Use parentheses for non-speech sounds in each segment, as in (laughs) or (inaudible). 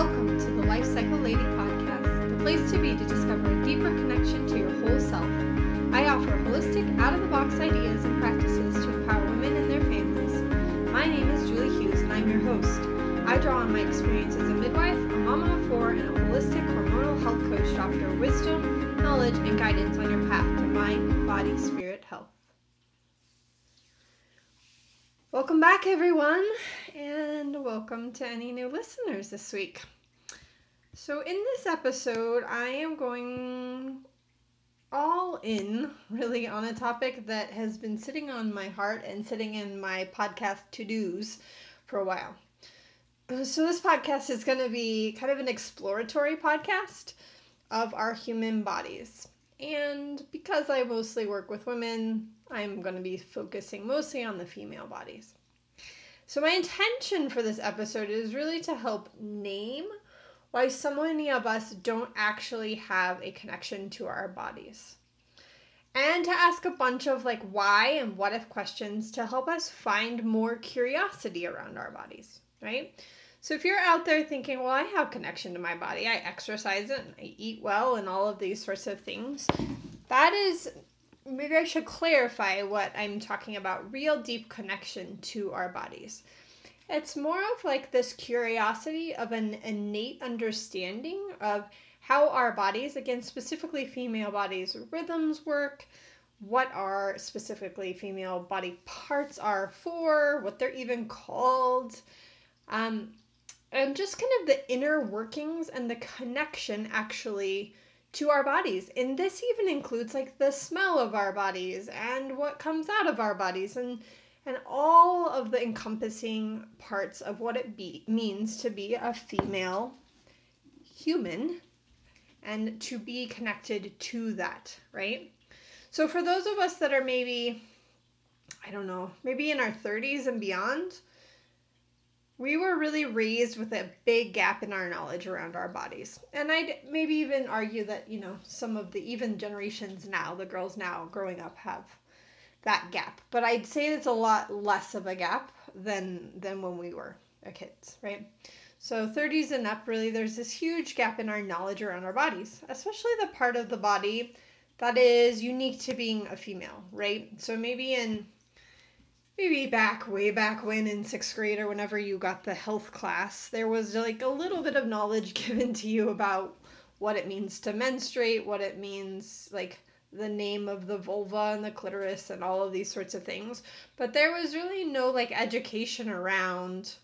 Welcome to the Life Cycle Lady podcast, the place to be to discover a deeper connection to your whole self. I offer holistic, out of the box ideas and practices to empower women and their families. My name is Julie Hughes, and I'm your host. I draw on my experience as a midwife, a mama of four, and a holistic hormonal health coach to offer wisdom, knowledge, and guidance on your path to mind, body, spirit, health. Welcome back, everyone, and welcome to any new listeners this week. So, in this episode, I am going all in really on a topic that has been sitting on my heart and sitting in my podcast to dos for a while. So, this podcast is going to be kind of an exploratory podcast of our human bodies. And because I mostly work with women, I'm going to be focusing mostly on the female bodies. So, my intention for this episode is really to help name why so many of us don't actually have a connection to our bodies. And to ask a bunch of like why and what if questions to help us find more curiosity around our bodies, right? So if you're out there thinking, well, I have connection to my body, I exercise it, and I eat well, and all of these sorts of things, that is maybe I should clarify what I'm talking about real deep connection to our bodies. It's more of like this curiosity of an innate understanding of how our bodies, again, specifically female bodies, rhythms work, what our specifically female body parts are for, what they're even called, um, and just kind of the inner workings and the connection actually to our bodies. And this even includes like the smell of our bodies and what comes out of our bodies and and all of the encompassing parts of what it be, means to be a female human and to be connected to that, right? So, for those of us that are maybe, I don't know, maybe in our 30s and beyond, we were really raised with a big gap in our knowledge around our bodies. And I'd maybe even argue that, you know, some of the even generations now, the girls now growing up, have that gap. But I'd say it's a lot less of a gap than than when we were kids, right? So 30s and up really there's this huge gap in our knowledge around our bodies, especially the part of the body that is unique to being a female, right? So maybe in maybe back way back when in 6th grade or whenever you got the health class, there was like a little bit of knowledge (laughs) given to you about what it means to menstruate, what it means like the name of the vulva and the clitoris and all of these sorts of things. But there was really no like education around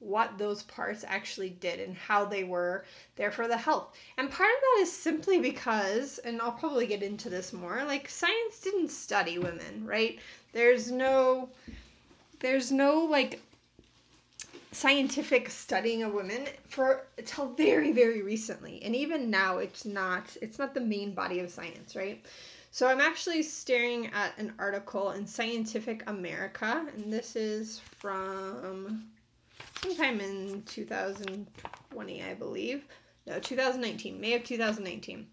what those parts actually did and how they were there for the health. And part of that is simply because, and I'll probably get into this more, like science didn't study women, right? There's no there's no like scientific studying of women for until very very recently and even now it's not it's not the main body of science right so i'm actually staring at an article in Scientific American and this is from sometime in 2020 i believe no 2019 may of 2019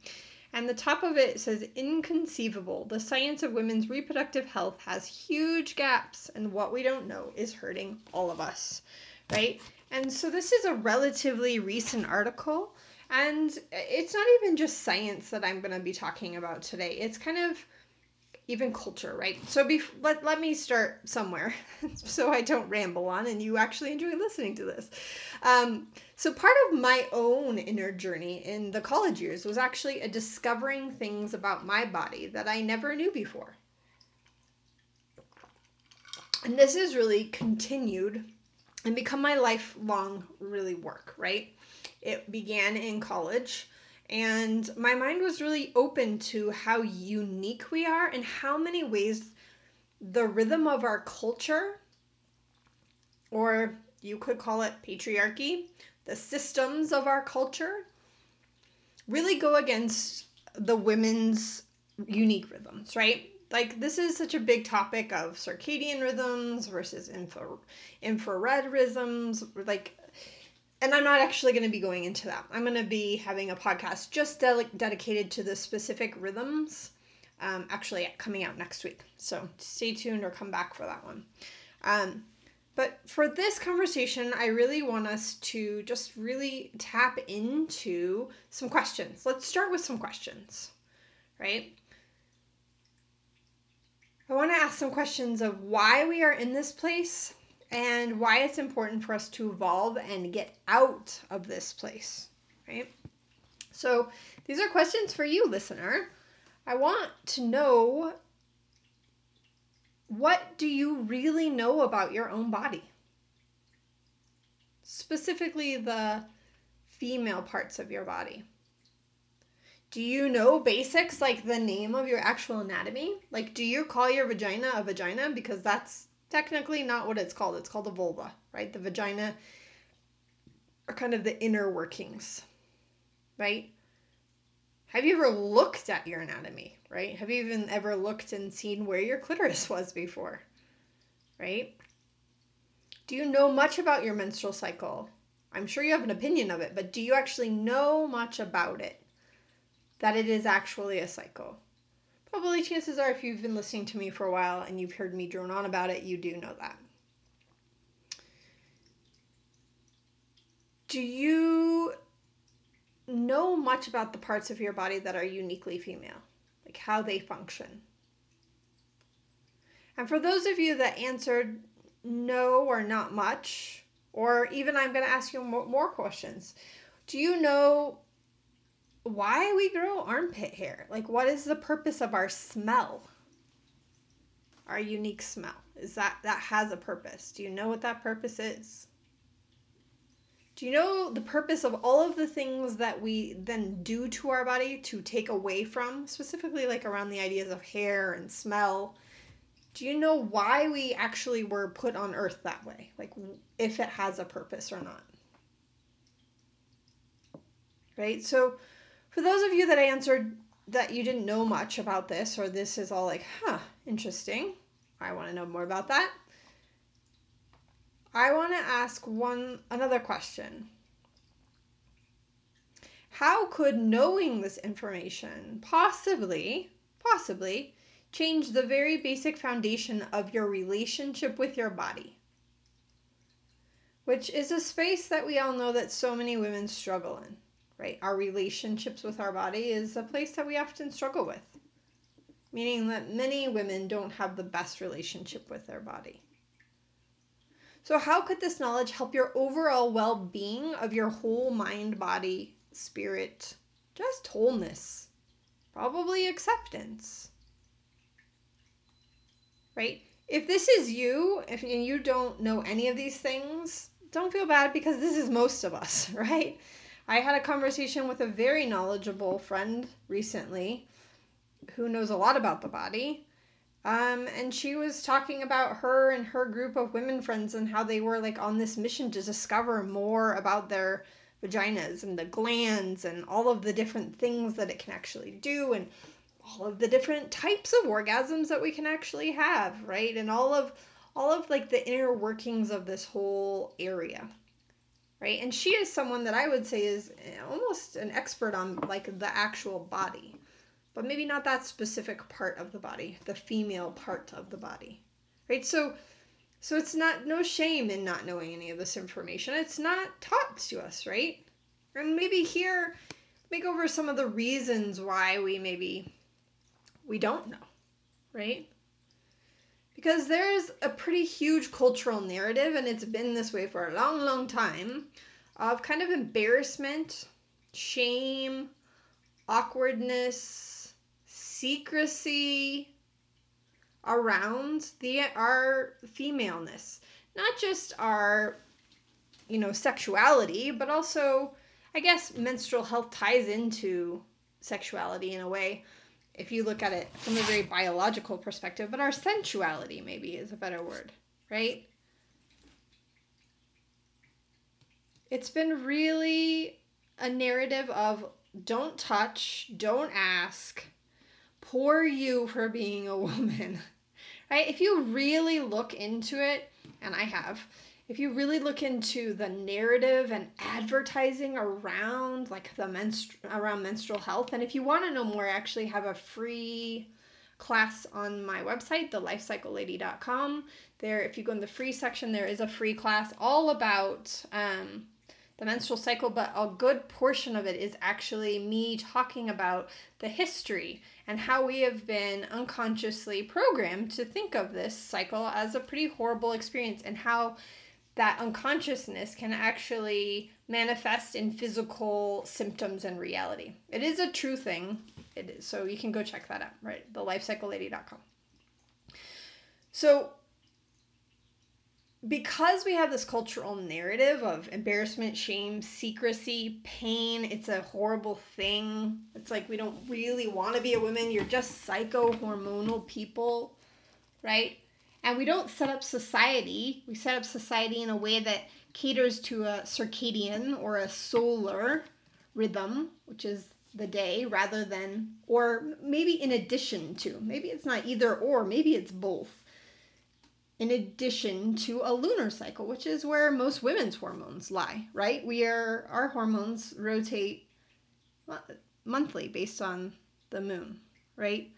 and the top of it says inconceivable the science of women's reproductive health has huge gaps and what we don't know is hurting all of us right? And so this is a relatively recent article, and it's not even just science that I'm going to be talking about today. It's kind of even culture, right? So be, let, let me start somewhere (laughs) so I don't ramble on and you actually enjoy listening to this. Um, so part of my own inner journey in the college years was actually a discovering things about my body that I never knew before. And this is really continued and become my lifelong really work, right? It began in college and my mind was really open to how unique we are and how many ways the rhythm of our culture or you could call it patriarchy, the systems of our culture really go against the women's unique rhythms, right? like this is such a big topic of circadian rhythms versus infra infradian rhythms like and i'm not actually going to be going into that i'm going to be having a podcast just de- dedicated to the specific rhythms um, actually coming out next week so stay tuned or come back for that one um, But for this conversation, I really want us to just really tap into some questions. Let's start with some questions, right? I want to ask some questions of why we are in this place and why it's important for us to evolve and get out of this place, right? So, these are questions for you, listener. I want to know what do you really know about your own body? Specifically, the female parts of your body. Do you know basics like the name of your actual anatomy? Like, do you call your vagina a vagina? Because that's technically not what it's called. It's called a vulva, right? The vagina are kind of the inner workings, right? Have you ever looked at your anatomy, right? Have you even ever looked and seen where your clitoris (laughs) was before, right? Do you know much about your menstrual cycle? I'm sure you have an opinion of it, but do you actually know much about it? That it is actually a cycle? Probably chances are, if you've been listening to me for a while and you've heard me drone on about it, you do know that. Do you know much about the parts of your body that are uniquely female, like how they function. And for those of you that answered no or not much, or even I'm going to ask you more questions. Do you know why we grow armpit hair? Like, what is the purpose of our smell? Our unique smell. Is that that has a purpose? Do you know what that purpose is? Do you know the purpose of all of the things that we then do to our body to take away from, specifically like around the ideas of hair and smell? Do you know why we actually were put on earth that way? Like if it has a purpose or not? Right? So for those of you that answered that you didn't know much about this or this is all like, huh, interesting. I want to know more about that. I want to ask one another question. How could knowing this information possibly, possibly change the very basic foundation of your relationship with your body? Which is a space that we all know that so many women struggle in, right? Our relationships with our body is a place that we often struggle with, meaning that many women don't have the best relationship with their body. So, how could this knowledge help your overall well being of your whole mind, body, spirit, just wholeness? Probably acceptance. Right? If this is you, if you don't know any of these things, don't feel bad because this is most of us, (laughs) right? I had a conversation with a very knowledgeable friend recently who knows a lot about the body um, and she was talking about her and her group of women friends and how they were like on this mission to discover more about their vaginas and the glands and all of the different things that it can actually do and all of the different types of orgasms that we can actually have, right? And all of all of like the inner workings of this whole area. Right? And she is someone that I would say is eh, almost an expert on like the actual body but maybe not that specific part of the body, the female part of the body. Right? So so it's not no shame in not knowing any of this information. It's not taught to us, right? And maybe here make over some of the reasons why we maybe we don't know, right? Because there's a pretty huge cultural narrative, and it's been this way for a long, long time, of kind of embarrassment, shame, awkwardness, secrecy around the our femaleness. Not just our you know sexuality but also i guess menstrual health ties into sexuality in a way if you look at it from a very biological perspective but our sensuality maybe is a better word right it's been really a narrative of don't touch don't ask poor you for being a woman. (laughs) right? If you really look into it, and I have, if you really look into the narrative and advertising around like the menstru- around menstrual health, and if you want to know more, I actually have a free class on my website, thelifecyclelady.com, there if you go in the free section there is a free class all about um, the menstrual cycle but a good portion of it is actually me talking about the history and how we have been unconsciously programmed to think of this cycle as a pretty horrible experience and how that unconsciousness can actually manifest in physical symptoms and reality. It is a true thing. It is. So you can go check that out, right? TheLifeCycleLady.com. So because we have this cultural narrative of embarrassment, shame, secrecy, pain, it's a horrible thing. It's like we don't really want to be a woman. You're just psycho hormonal people, right? And we don't set up society. We set up society in a way that caters to a circadian or a solar rhythm, which is the day, rather than, or maybe in addition to. Maybe it's not either or, maybe it's both in addition to a lunar cycle, which is where most women's hormones lie, right? We are our hormones rotate monthly based on the moon, right?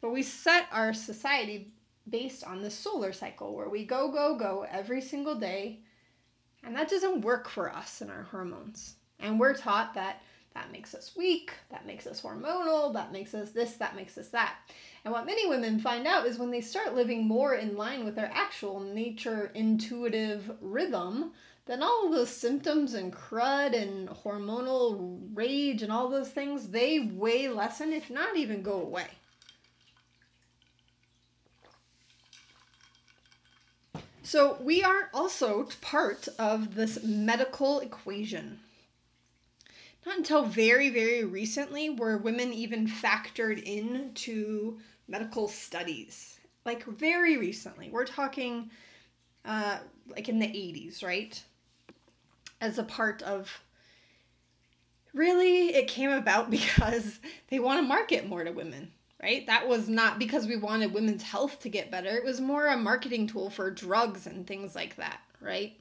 But we set our society based on the solar cycle where we go go go every single day and that doesn't work for us and our hormones. And we're taught that that makes us weak, that makes us hormonal, that makes us this, that makes us that. And what many women find out is when they start living more in line with their actual nature intuitive rhythm, then all those symptoms and crud and hormonal rage and all those things, they way lessen, if not even go away. So, we are also part of this medical equation. Not until very, very recently were women even factored into medical studies. Like very recently, we're talking uh, like in the 80s, right? As a part of really, it came about (laughs) because they want to market more to women, right? That was not because we wanted women's health to get better. It was more a marketing tool for drugs and things like that, right?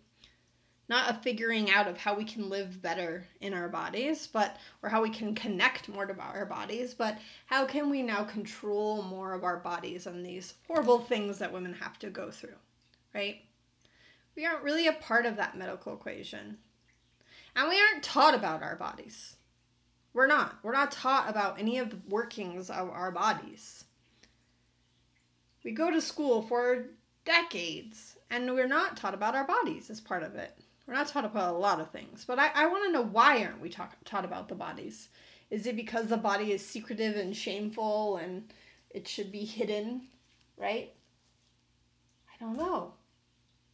not a figuring out of how we can live better in our bodies, but or how we can connect more to our bodies, but how can we now control more of our bodies and these horrible things that women have to go through, right? We aren't really a part of that medical equation. And we aren't taught about our bodies. We're not. We're not taught about any of the workings of our bodies. We go to school for decades and we're not taught about our bodies as part of it. We're not taught about a lot of things, but I, I want to know why aren't we talk, taught about the bodies? Is it because the body is secretive and shameful and it should be hidden, right? I don't know.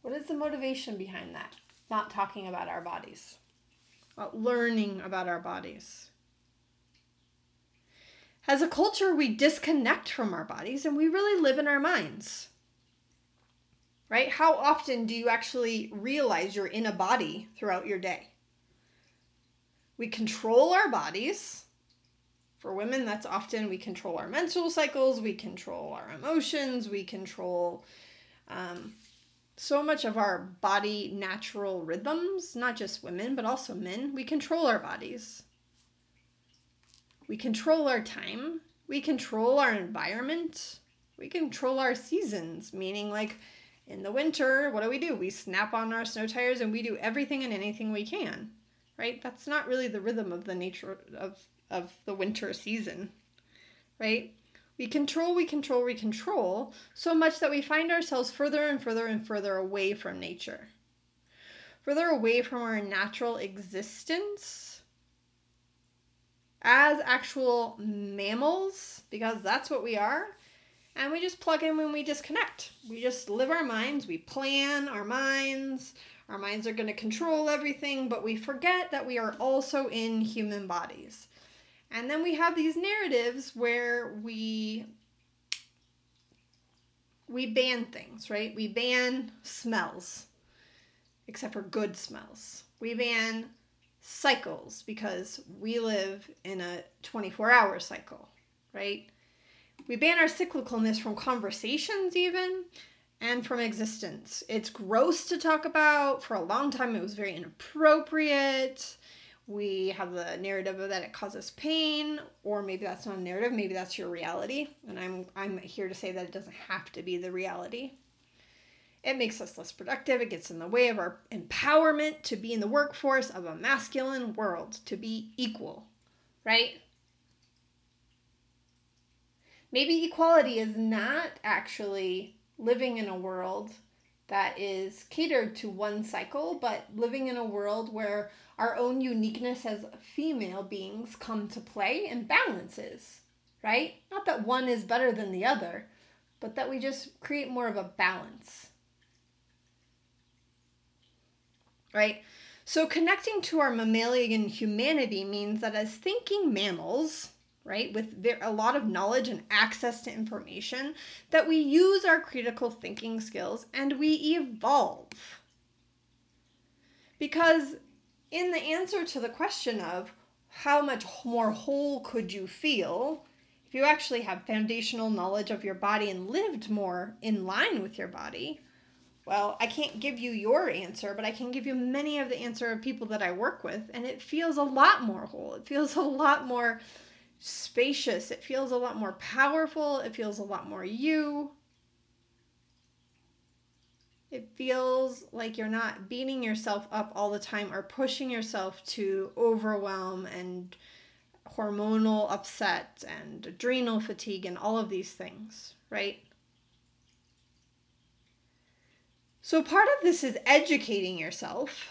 What is the motivation behind that? Not talking about our bodies, about learning about our bodies. As a culture, we disconnect from our bodies and we really live in our minds right? How often do you actually realize you're in a body throughout your day? We control our bodies. For women, that's often we control our menstrual cycles, we control our emotions, we control um, so much of our body natural rhythms, not just women, but also men. We control our bodies. We control our time. We control our environment. We control our seasons, meaning like in the winter, what do we do? We snap on our snow tires and we do everything and anything we can, right? That's not really the rhythm of the nature of, of the winter season, right? We control, we control, we control so much that we find ourselves further and further and further away from nature, further away from our natural existence as actual mammals, because that's what we are and we just plug in when we disconnect. We just live our minds, we plan our minds. Our minds are going to control everything, but we forget that we are also in human bodies. And then we have these narratives where we we ban things, right? We ban smells, except for good smells. We ban cycles because we live in a 24 hour cycle, right? We ban our cyclicalness from conversations, even, and from existence. It's gross to talk about. For a long time, it was very inappropriate. We have the narrative that it causes pain, or maybe that's not a narrative, maybe that's your reality. And I'm, I'm here to say that it doesn't have to be the reality. It makes us less productive. It gets in the way of our empowerment to be in the workforce of a masculine world, to be equal, right? Maybe equality is not actually living in a world that is catered to one cycle, but living in a world where our own uniqueness as female beings come to play and balances, right? Not that one is better than the other, but that we just create more of a balance. Right? So, connecting to our mammalian humanity means that as thinking mammals, right, with a lot of knowledge and access to information, that we use our critical thinking skills and we evolve. Because in the answer to the question of how much more whole could you feel if you actually have foundational knowledge of your body and lived more in line with your body, well, I can't give you your answer, but I can give you many of the answer of people that I work with, and it feels a lot more whole. It feels a lot more spacious. It feels a lot more powerful. It feels a lot more you. It feels like you're not beating yourself up all the time or pushing yourself to overwhelm and hormonal upset and adrenal fatigue and all of these things, right? So, part of this is educating yourself,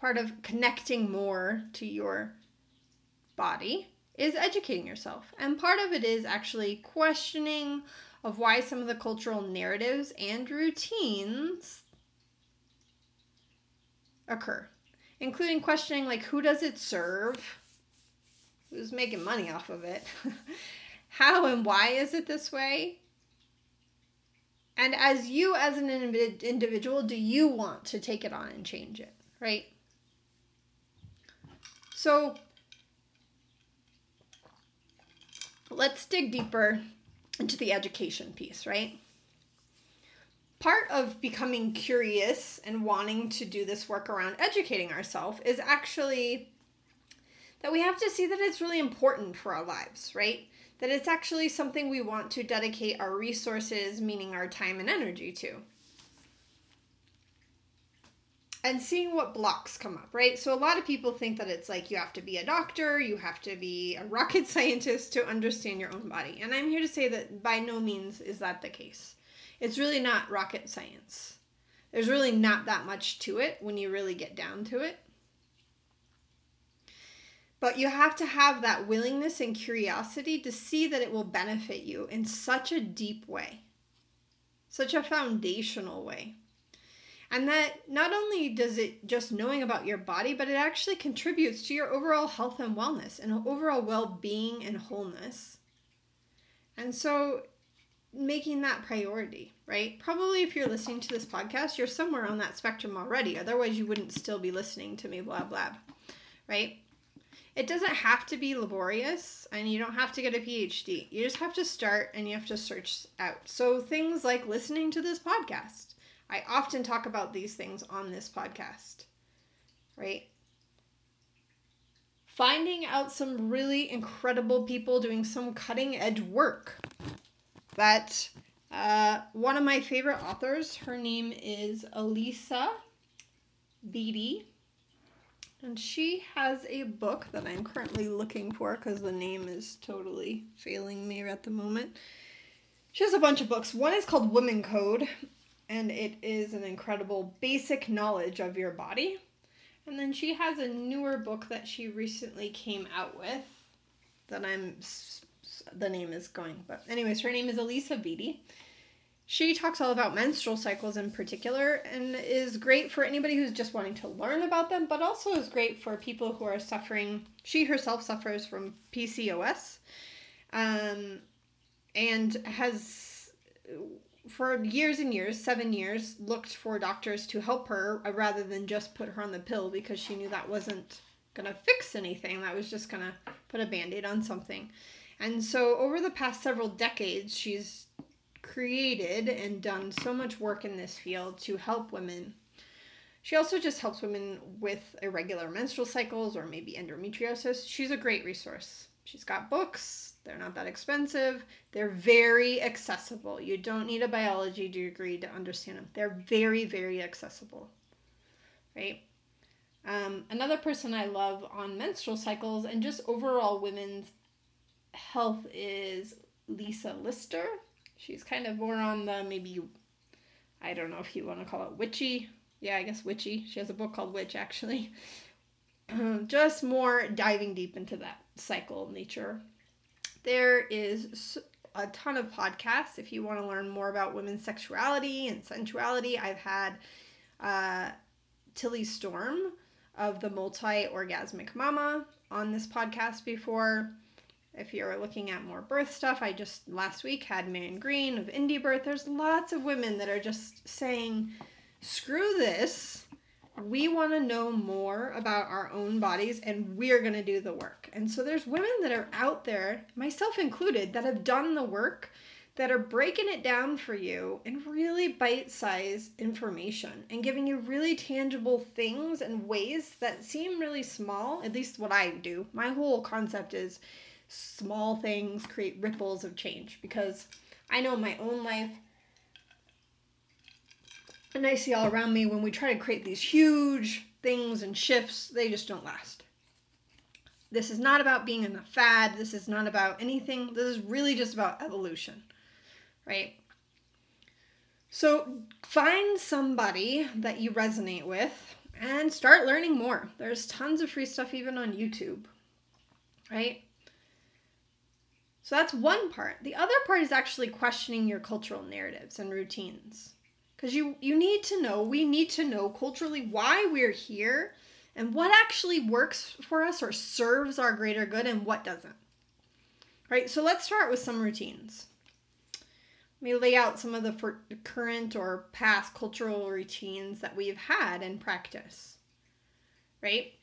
part of connecting more to your body is educating yourself. And part of it is actually questioning of why some of the cultural narratives and routines occur, including questioning like who does it serve? Who's making money off of it? (laughs) How and why is it this way? And as you, as an individual, do you want to take it on and change it, right? So, let's dig deeper into the education piece, right? Part of becoming curious and wanting to do this work around educating ourselves is actually that we have to see that it's really important for our lives, right? That it's actually something we want to dedicate our resources, meaning our time and energy to and seeing what blocks come up, right? So a lot of people think that it's like you have to be a doctor, you have to be a rocket (laughs) scientist to understand your own body. And I'm here to say that by no means is that the case. It's really not rocket science. There's really not that much to it when you really get down to it. But you have to have that willingness and curiosity to see that it will benefit you in such a deep way, such a foundational way. And that not only does it just knowing about your body, but it actually contributes to your overall health and wellness and overall well being and wholeness. And so making that priority, right? Probably if you're listening to this podcast, you're somewhere on that spectrum already. Otherwise, you wouldn't still be listening to me, blah, blah, right? It doesn't have to be laborious and you don't have to get a PhD. You just have to start and you have to search out. So, things like listening to this podcast I often talk about these things on this podcast, right? Finding out some really incredible people doing some cutting edge work. That uh, one of my favorite authors, her name is Alisa Vitti. And she has a book that I'm currently looking for because the name is totally failing me at the moment. She has a bunch of books. One is called Woman Code, and it is an incredible basic knowledge of your body. And then she has a newer book that she recently came out with that I'm the name is going, but anyways, her name is Alisa Vitti. She talks all about menstrual cycles in particular and is great for anybody who's just wanting to learn about them, but also is great for people who are suffering. She herself suffers from PCOS um, and has for years and years, seven years, looked for doctors to help her rather than just put her on the pill because she knew that wasn't going to fix anything. That was just going to put a band aid on something. And so, over the past several decades, she's created and done so much work in this field to help women. She also just helps women with irregular menstrual cycles or maybe endometriosis. She's a great resource. She's got books, They're not that expensive. They're very accessible. You don't need a biology degree to understand them. They're very, very accessible. Right? Um, another person I love on menstrual cycles and just overall women's health is Lisa Lister. She's kind of more on the maybe, I don't know if you want to call it witchy. Yeah, I guess witchy. She has a book called Witch actually. just more diving deep into that cycle nature. There is a ton of podcasts if you want to learn more about women's sexuality and sensuality. I've had uh, Tilly Storm of the Multi Orgasmic Mama on this podcast before. If you're looking at more birth stuff, I just last week had Maryn Green of Indie Birth. There's lots of women that are just saying, screw this. We want to know more about our own bodies and we're going to do the work. And so there's women that are out there, myself included, that have done the work that are breaking it down for you in really bite sized information and giving you really tangible things and ways that seem really small, at least what I do. My whole concept is small things create ripples of change because I know my own life and I see all around me when we try to create these huge things and shifts, they just don't last. This is not about being in a fad. This is not about anything. This is really just about evolution right? So find somebody that you resonate with and start learning more. There's tons of free stuff even on YouTube, right? So that's one part. The other part is actually questioning your cultural narratives and routines. Because you, you need to know, we need to know culturally why we're here and what actually works for us or serves our greater good and what doesn't. Right? So let's start with some routines Let me lay out some of the current or past cultural routines that we've had in practice. Right?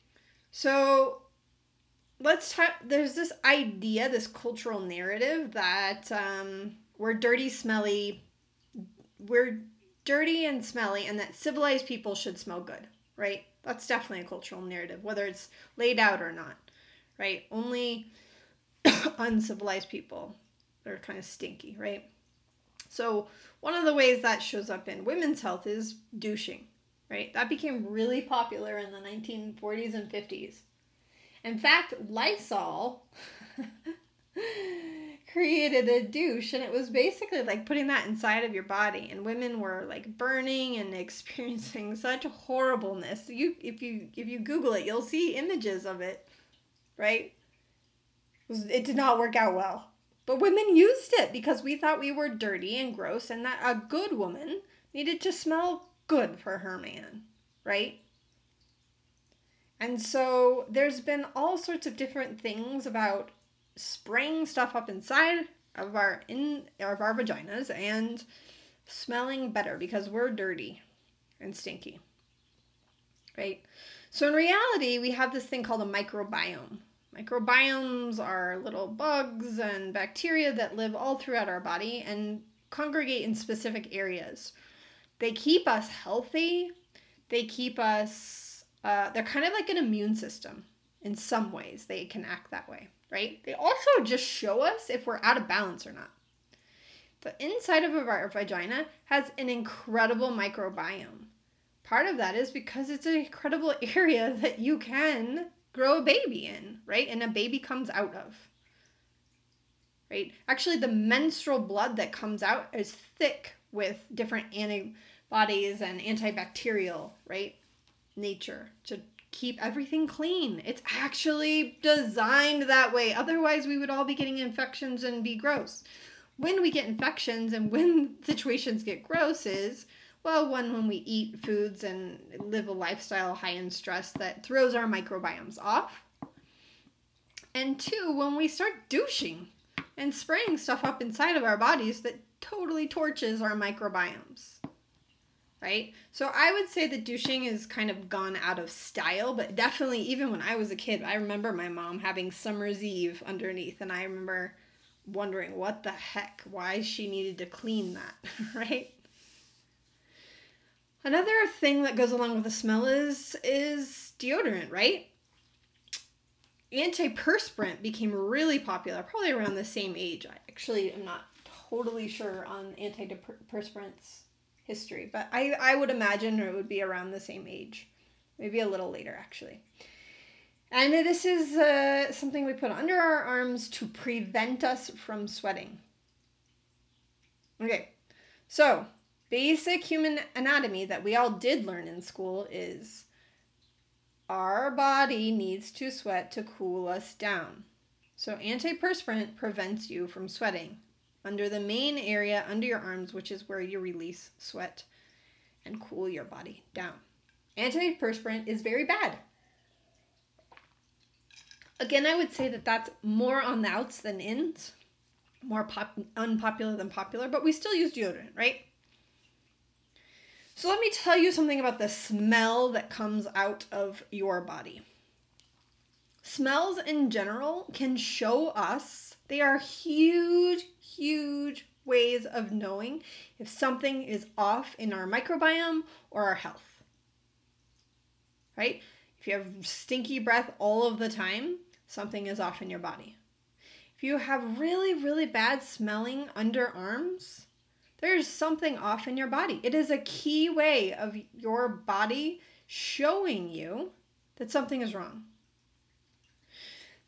So let's talk. There's this idea, this cultural narrative that um, we're dirty, smelly, we're dirty and smelly, and that civilized people should smell good. Right? That's definitely a cultural narrative, whether it's laid out or not. Right? Only (coughs) uncivilized people are kind of stinky, right? So, one of the ways that shows up in women's health is douching, right? That became really popular in the 1940s and 50s. In fact, Lysol (laughs) created a douche and it was basically like putting that inside of your body and women were like burning and (laughs) experiencing such horribleness. You if you if you google it, you'll see images of it, right? It, did not work out well. But women used it because we thought we were dirty and gross and that a good woman needed to smell good for her man, right? And so there's been all sorts of different things about spraying stuff up inside of our in of our vaginas and smelling better because we're dirty and stinky. Right? So in reality, we have this thing called a microbiome. Microbiomes are little bugs and bacteria that live all throughout our body and congregate in specific areas. They keep us healthy. They keep us, uh, they're kind of like an immune system in some ways. They can act that way, right? They also just show us if we're out of balance or not. The inside of our vagina has an incredible microbiome. Part of that is because it's an incredible (laughs) area that you can grow a baby in, right? And a baby comes out of. Right? Actually, the menstrual blood that comes out is thick with different antibodies and antibacterial, right? Nature to keep everything clean. It's actually designed that way. Otherwise, we would all be getting infections and be gross. When we get infections and when (laughs) situations get gross is well, one, when we eat foods and live a lifestyle high in stress that throws our microbiomes off. And two, when we start douching and spraying stuff up inside of our bodies that totally torches our microbiomes. Right? So I would say that douching is kind of gone out of style, but definitely even when I was a kid, I remember my mom having summer's eve underneath and I remember wondering what the heck why she needed to clean that, (laughs) right? Another thing that goes along with the smell is is deodorant, right? antiperspirant became really popular, probably around the same age. I actually am not totally sure on antiperspirants history, but I, I would imagine it would be around the same age, maybe a little later actually. And this is uh, something we put under our arms to prevent us from sweating. Okay, so basic human anatomy that we all did learn in school is our body needs to sweat to cool us down. So antiperspirant prevents you from sweating under the main area under your arms, which is where you release sweat and cool your body down. Antiperspirant is very bad. Again, I would say that that's more on the outs than ins, more pop- unpopular than popular, but we still use deodorant, right? So let me tell you something about the smell that comes out of your body. Smells in general can show us, they are huge, huge ways of knowing if something is off in our microbiome or our health. Right? If you have stinky breath all of the time, something is off in your body. If you have really, really bad smelling underarms, there's something off in your body. It is a key way of your body showing you that something is wrong.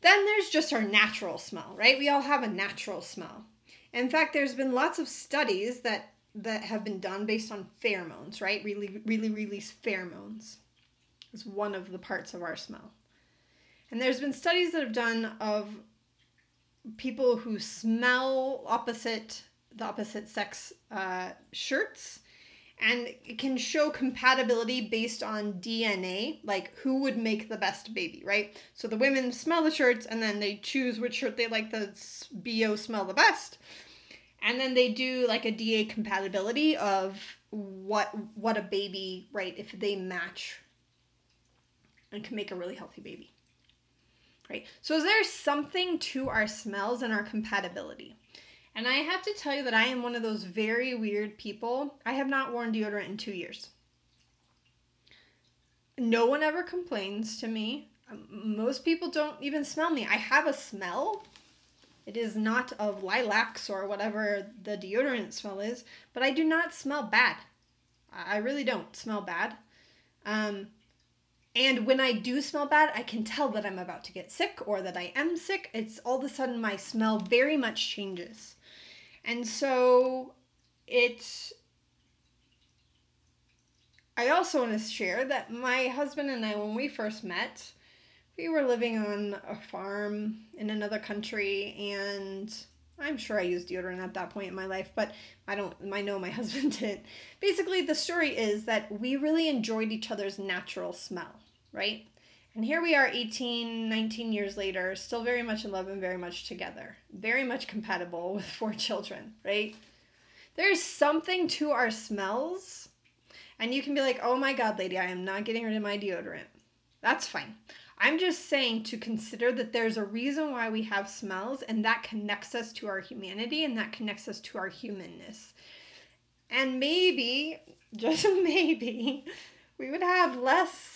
Then there's just our natural smell, right? We all have a natural smell. In fact, there's been lots of studies that that have been done based on pheromones, right? Really, really release pheromones is one of the parts of our smell. And there's been studies that have done of people who smell opposite the opposite sex uh, shirts and it can show compatibility based on DNA, like who would make the best baby, right? So the women smell the shirts and then they choose which shirt they like the BO smell the best. And then they do like a DA compatibility of what what a baby, right, if they match and can make a really healthy baby. Right? So is there something to our smells and our compatibility? And I have to tell you that I am one of those very weird people. I have not worn deodorant in two years. No one ever complains to me. Um, most people don't even smell me. I have a smell. It is not of lilacs or whatever the deodorant smell is, but I do not smell bad. I really don't smell bad. Um, and when I do smell bad, I can tell that I'm about to get sick or that I am sick. It's all of a sudden my smell very much changes. And so it I also want to share that my husband and I when we first met, we were living on a farm in another country and I'm sure I used deodorant at that point in my life, but I don't I know my (laughs) husband didn't. Basically the story is that we really enjoyed each other's natural smell, right? And here we are 18, 19 years later, still very much in love and very much together. Very much compatible with four children, right? There's something to our smells. And you can be like, oh my God, lady, I am not getting rid of my deodorant. That's fine. I'm just saying to consider that there's a reason why we have smells, and that connects us to our humanity and that connects us to our humanness. And maybe, (laughs) just maybe, we would have less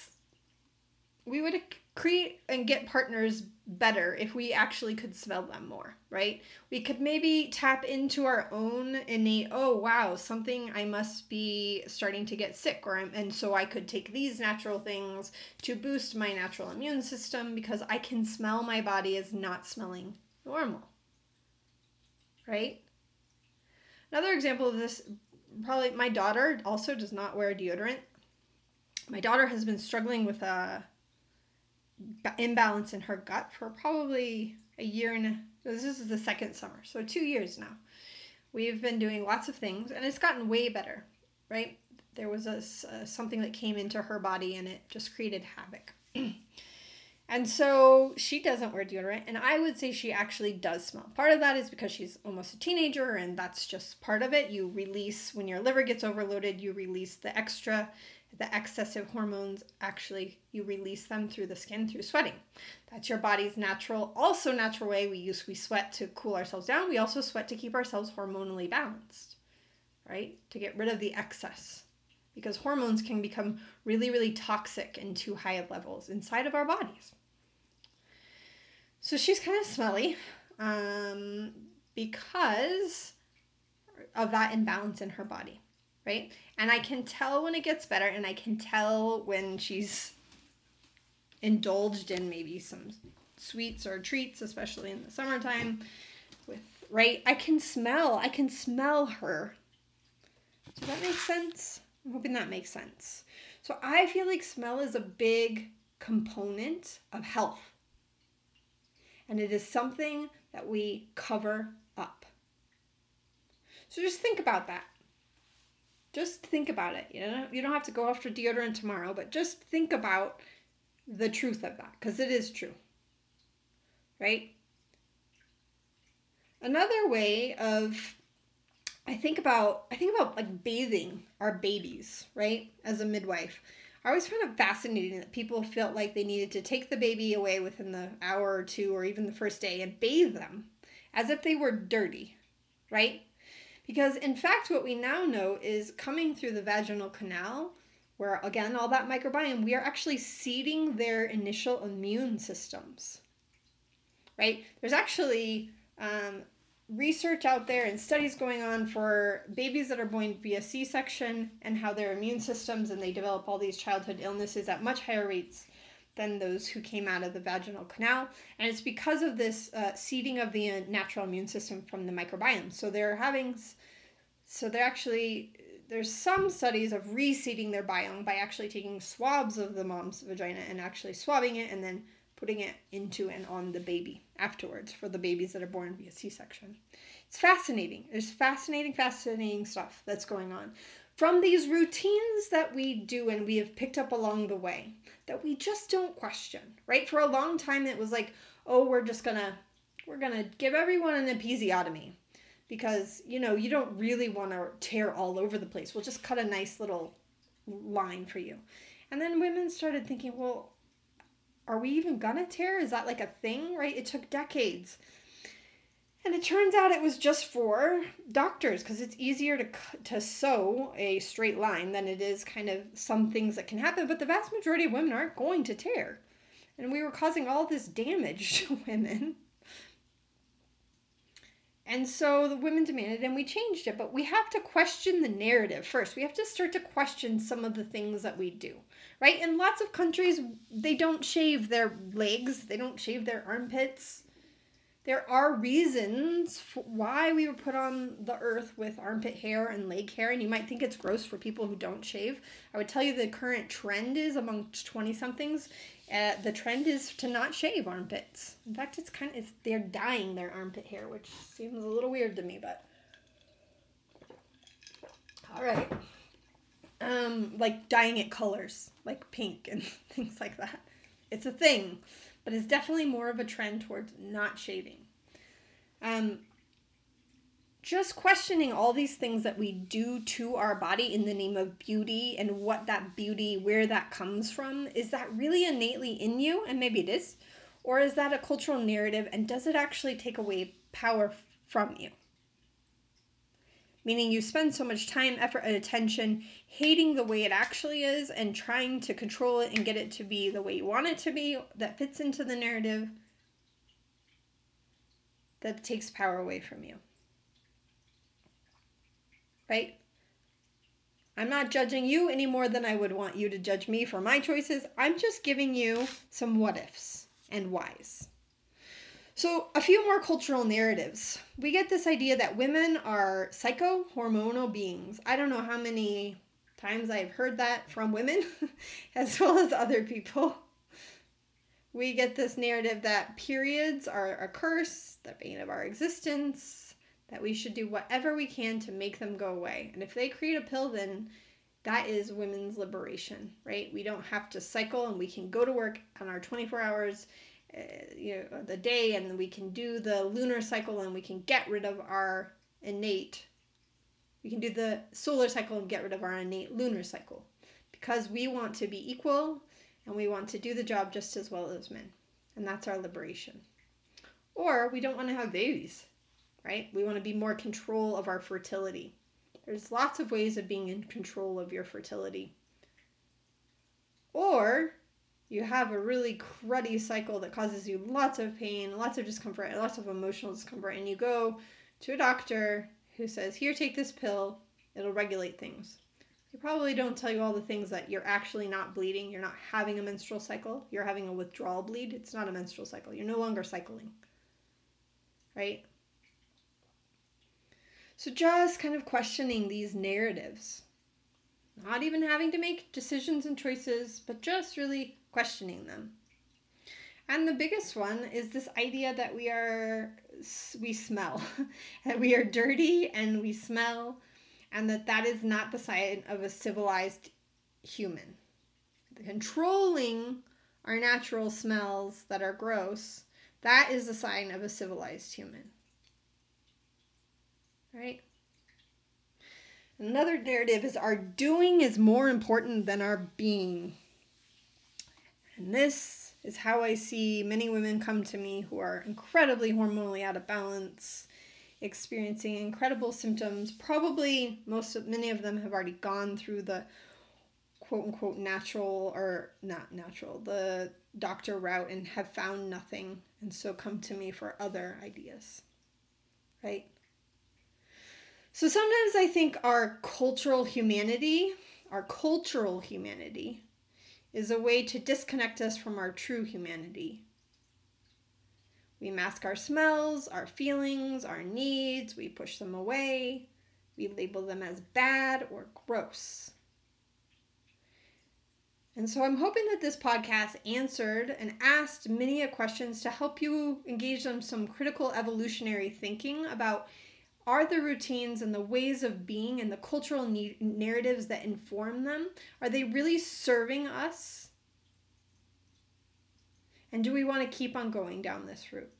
we would create and get partners better if we actually could smell them more, right? We could maybe tap into our own innate, oh wow, something I must be starting to get sick, or I'm, and so I could take these natural things to boost my natural immune system because I can smell my body as not smelling normal, right? Another example of this, probably my daughter also does not wear deodorant. My daughter has been struggling with a imbalance in her gut for probably a year and a, this is the second summer, so two years now. We've been doing lots of things, and it's gotten way better, right? There was a, uh, something that came into her body, and it just created havoc. (clears throat) and so she doesn't wear deodorant, and I would say she actually does smell. Part of that is because she's almost a teenager, and that's just part of it. You release when your liver gets overloaded, you release the extra the excessive hormones actually you release them through the skin through sweating. That's your body's natural also natural way. We use we sweat to cool ourselves down. We also sweat to keep ourselves hormonally balanced right? To get rid of the excess. Because hormones can become really really toxic in too high of levels inside of our bodies. So she's kind of smelly um, because of that imbalance in her body, right? And I can tell when it gets better, and I can tell when she's indulged in maybe some sweets or treats, especially in the summertime. With right, I can smell. I can smell her. Does that make sense? I'm hoping that makes sense. So I feel like smell is a big component of health. And it is something that we cover up. So just think about that. Just think about it. You know, you don't have to go after deodorant tomorrow, but just think about the truth of that because it is true. Right? Another way of I think about I think about like bathing our babies, right? As a midwife. I always found it fascinating that people felt like they needed to take the baby away within the hour or two or even the first day and bathe them as if they were dirty, right? Because in fact, what we now know is coming through the vaginal canal, where again, all that microbiome, we are actually seeding their initial immune systems, right? There's actually um, research out there and studies going on for babies that are born via C section and how their immune systems and they develop all these childhood illnesses at much higher rates than those who came out of the vaginal canal. And it's because of this uh, seeding of the uh, natural immune system from the microbiome. So they're having, so they're actually, there's some studies of reseeding their biome by actually taking swabs of the mom's vagina and actually swabbing it and then putting it into and on the baby afterwards for the babies that are born via C section. It's fascinating. There's fascinating, fascinating stuff that's going on from these routines that we do and we have picked up along the way that we just don't question, right? For a long time, it was like, oh, we're just gonna we're gonna give everyone an episiotomy because you know you don't really want to tear all over the place. We'll just cut a nice little line for you. And then women started thinking, well, are we even gonna tear? Is that like a thing, right? It took decades. And it turns out it was just for doctors because it's easier to to sew a straight line than it is kind of some things that can happen. But the vast majority of women aren't going to tear, and we were causing all this damage (laughs) to women. And so the women demanded, and we changed it. But we have to question the narrative first. We have to start to question some of the things that we do right? In lots of countries, they don't shave their legs, they don't shave their armpits. There are reasons why we were put on the earth with armpit hair and leg hair, and you might think it's gross for people who don't shave. I would tell you the current trend is among 20 somethings. Uh, the trend is to not shave armpits. In fact, it's kind of it's, they're dyeing their armpit hair, which seems a little weird to me, but all right um, like dyeing it colors, like pink and (laughs) things like that. It's a thing, but it's definitely more of a trend towards not shaving. Um, just questioning all these things that we do to our body in the name of beauty and what that beauty, where that comes from. Is that really innately in you? And maybe it is. Or is that a cultural narrative and does it actually take away power from you? Meaning you spend so much time, effort, and attention hating the way it actually is and trying to control it and get it to be the way you want it to be that fits into the narrative that takes power away from you. Right? I'm not judging you any more than I would want you to judge me for my choices. I'm just giving you some what ifs and whys. So, a few more cultural narratives. We get this idea that women are psycho hormonal beings. I don't know how many times I've heard that from women (laughs) as well as other people. We get this narrative that periods are a curse, the bane of our existence, that we should do whatever we can to make them go away. And if they create a pill, then that is women's liberation, right? We don't have to cycle and we can go to work on our 24 hours uh, you know the day and we can do the lunar cycle and we can get rid of our innate we can do the solar cycle and get rid of our innate lunar cycle. Because we want to be equal and we want to do the job just as well as men. And that's our liberation. Or we don't want to have babies right? We want to be more control of our fertility. There's lots of ways of being in control of your fertility. Or you have a really cruddy cycle that causes you lots of pain, lots of discomfort, lots of emotional discomfort, and you go to a doctor who says, Here, take this pill, it'll regulate things. They probably don't tell you all the things that you're actually not bleeding, you're not having a menstrual cycle, you're having a withdrawal bleed. It's not a menstrual cycle, you're no longer cycling. Right? So, just kind of questioning these narratives. Not even having to make decisions and choices, but just really questioning them. And the biggest one is this idea that we are we smell, (laughs) that we are dirty and we smell, and that that is not the sign of a civilized human. Controlling our natural smells that are gross, that is the sign of a civilized human. Right? Another narrative is our doing is more important than our being. And this is how I see many women come to me who are incredibly hormonally out of balance, experiencing incredible symptoms. Probably most of many of them have already gone through the quote unquote natural or not natural, the doctor route and have found nothing and so come to me for other ideas. Right? So sometimes I think our cultural humanity, our cultural humanity, is a way to disconnect us from our true humanity. We mask our smells, our feelings, our needs, we push them away, we label them as bad or gross. And so I'm hoping that this podcast answered and asked many questions to help you engage in some critical evolutionary thinking about are the routines and the ways of being and the cultural ne- narratives that inform them? Are they really serving us? And do we want to keep on going down this route?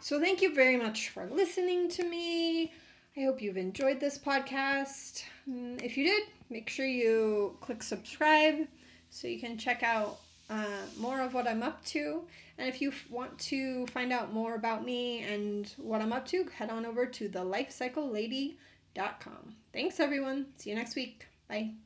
So thank you very much for listening to me. I hope you've enjoyed this podcast. Mm, if you did make sure you click subscribe so you can check out uh, more of what I'm up to. And if you f- want to find out more about me and what I'm up to, head on over to thelifecyclelady.com. Thanks, everyone. See you next week. Bye.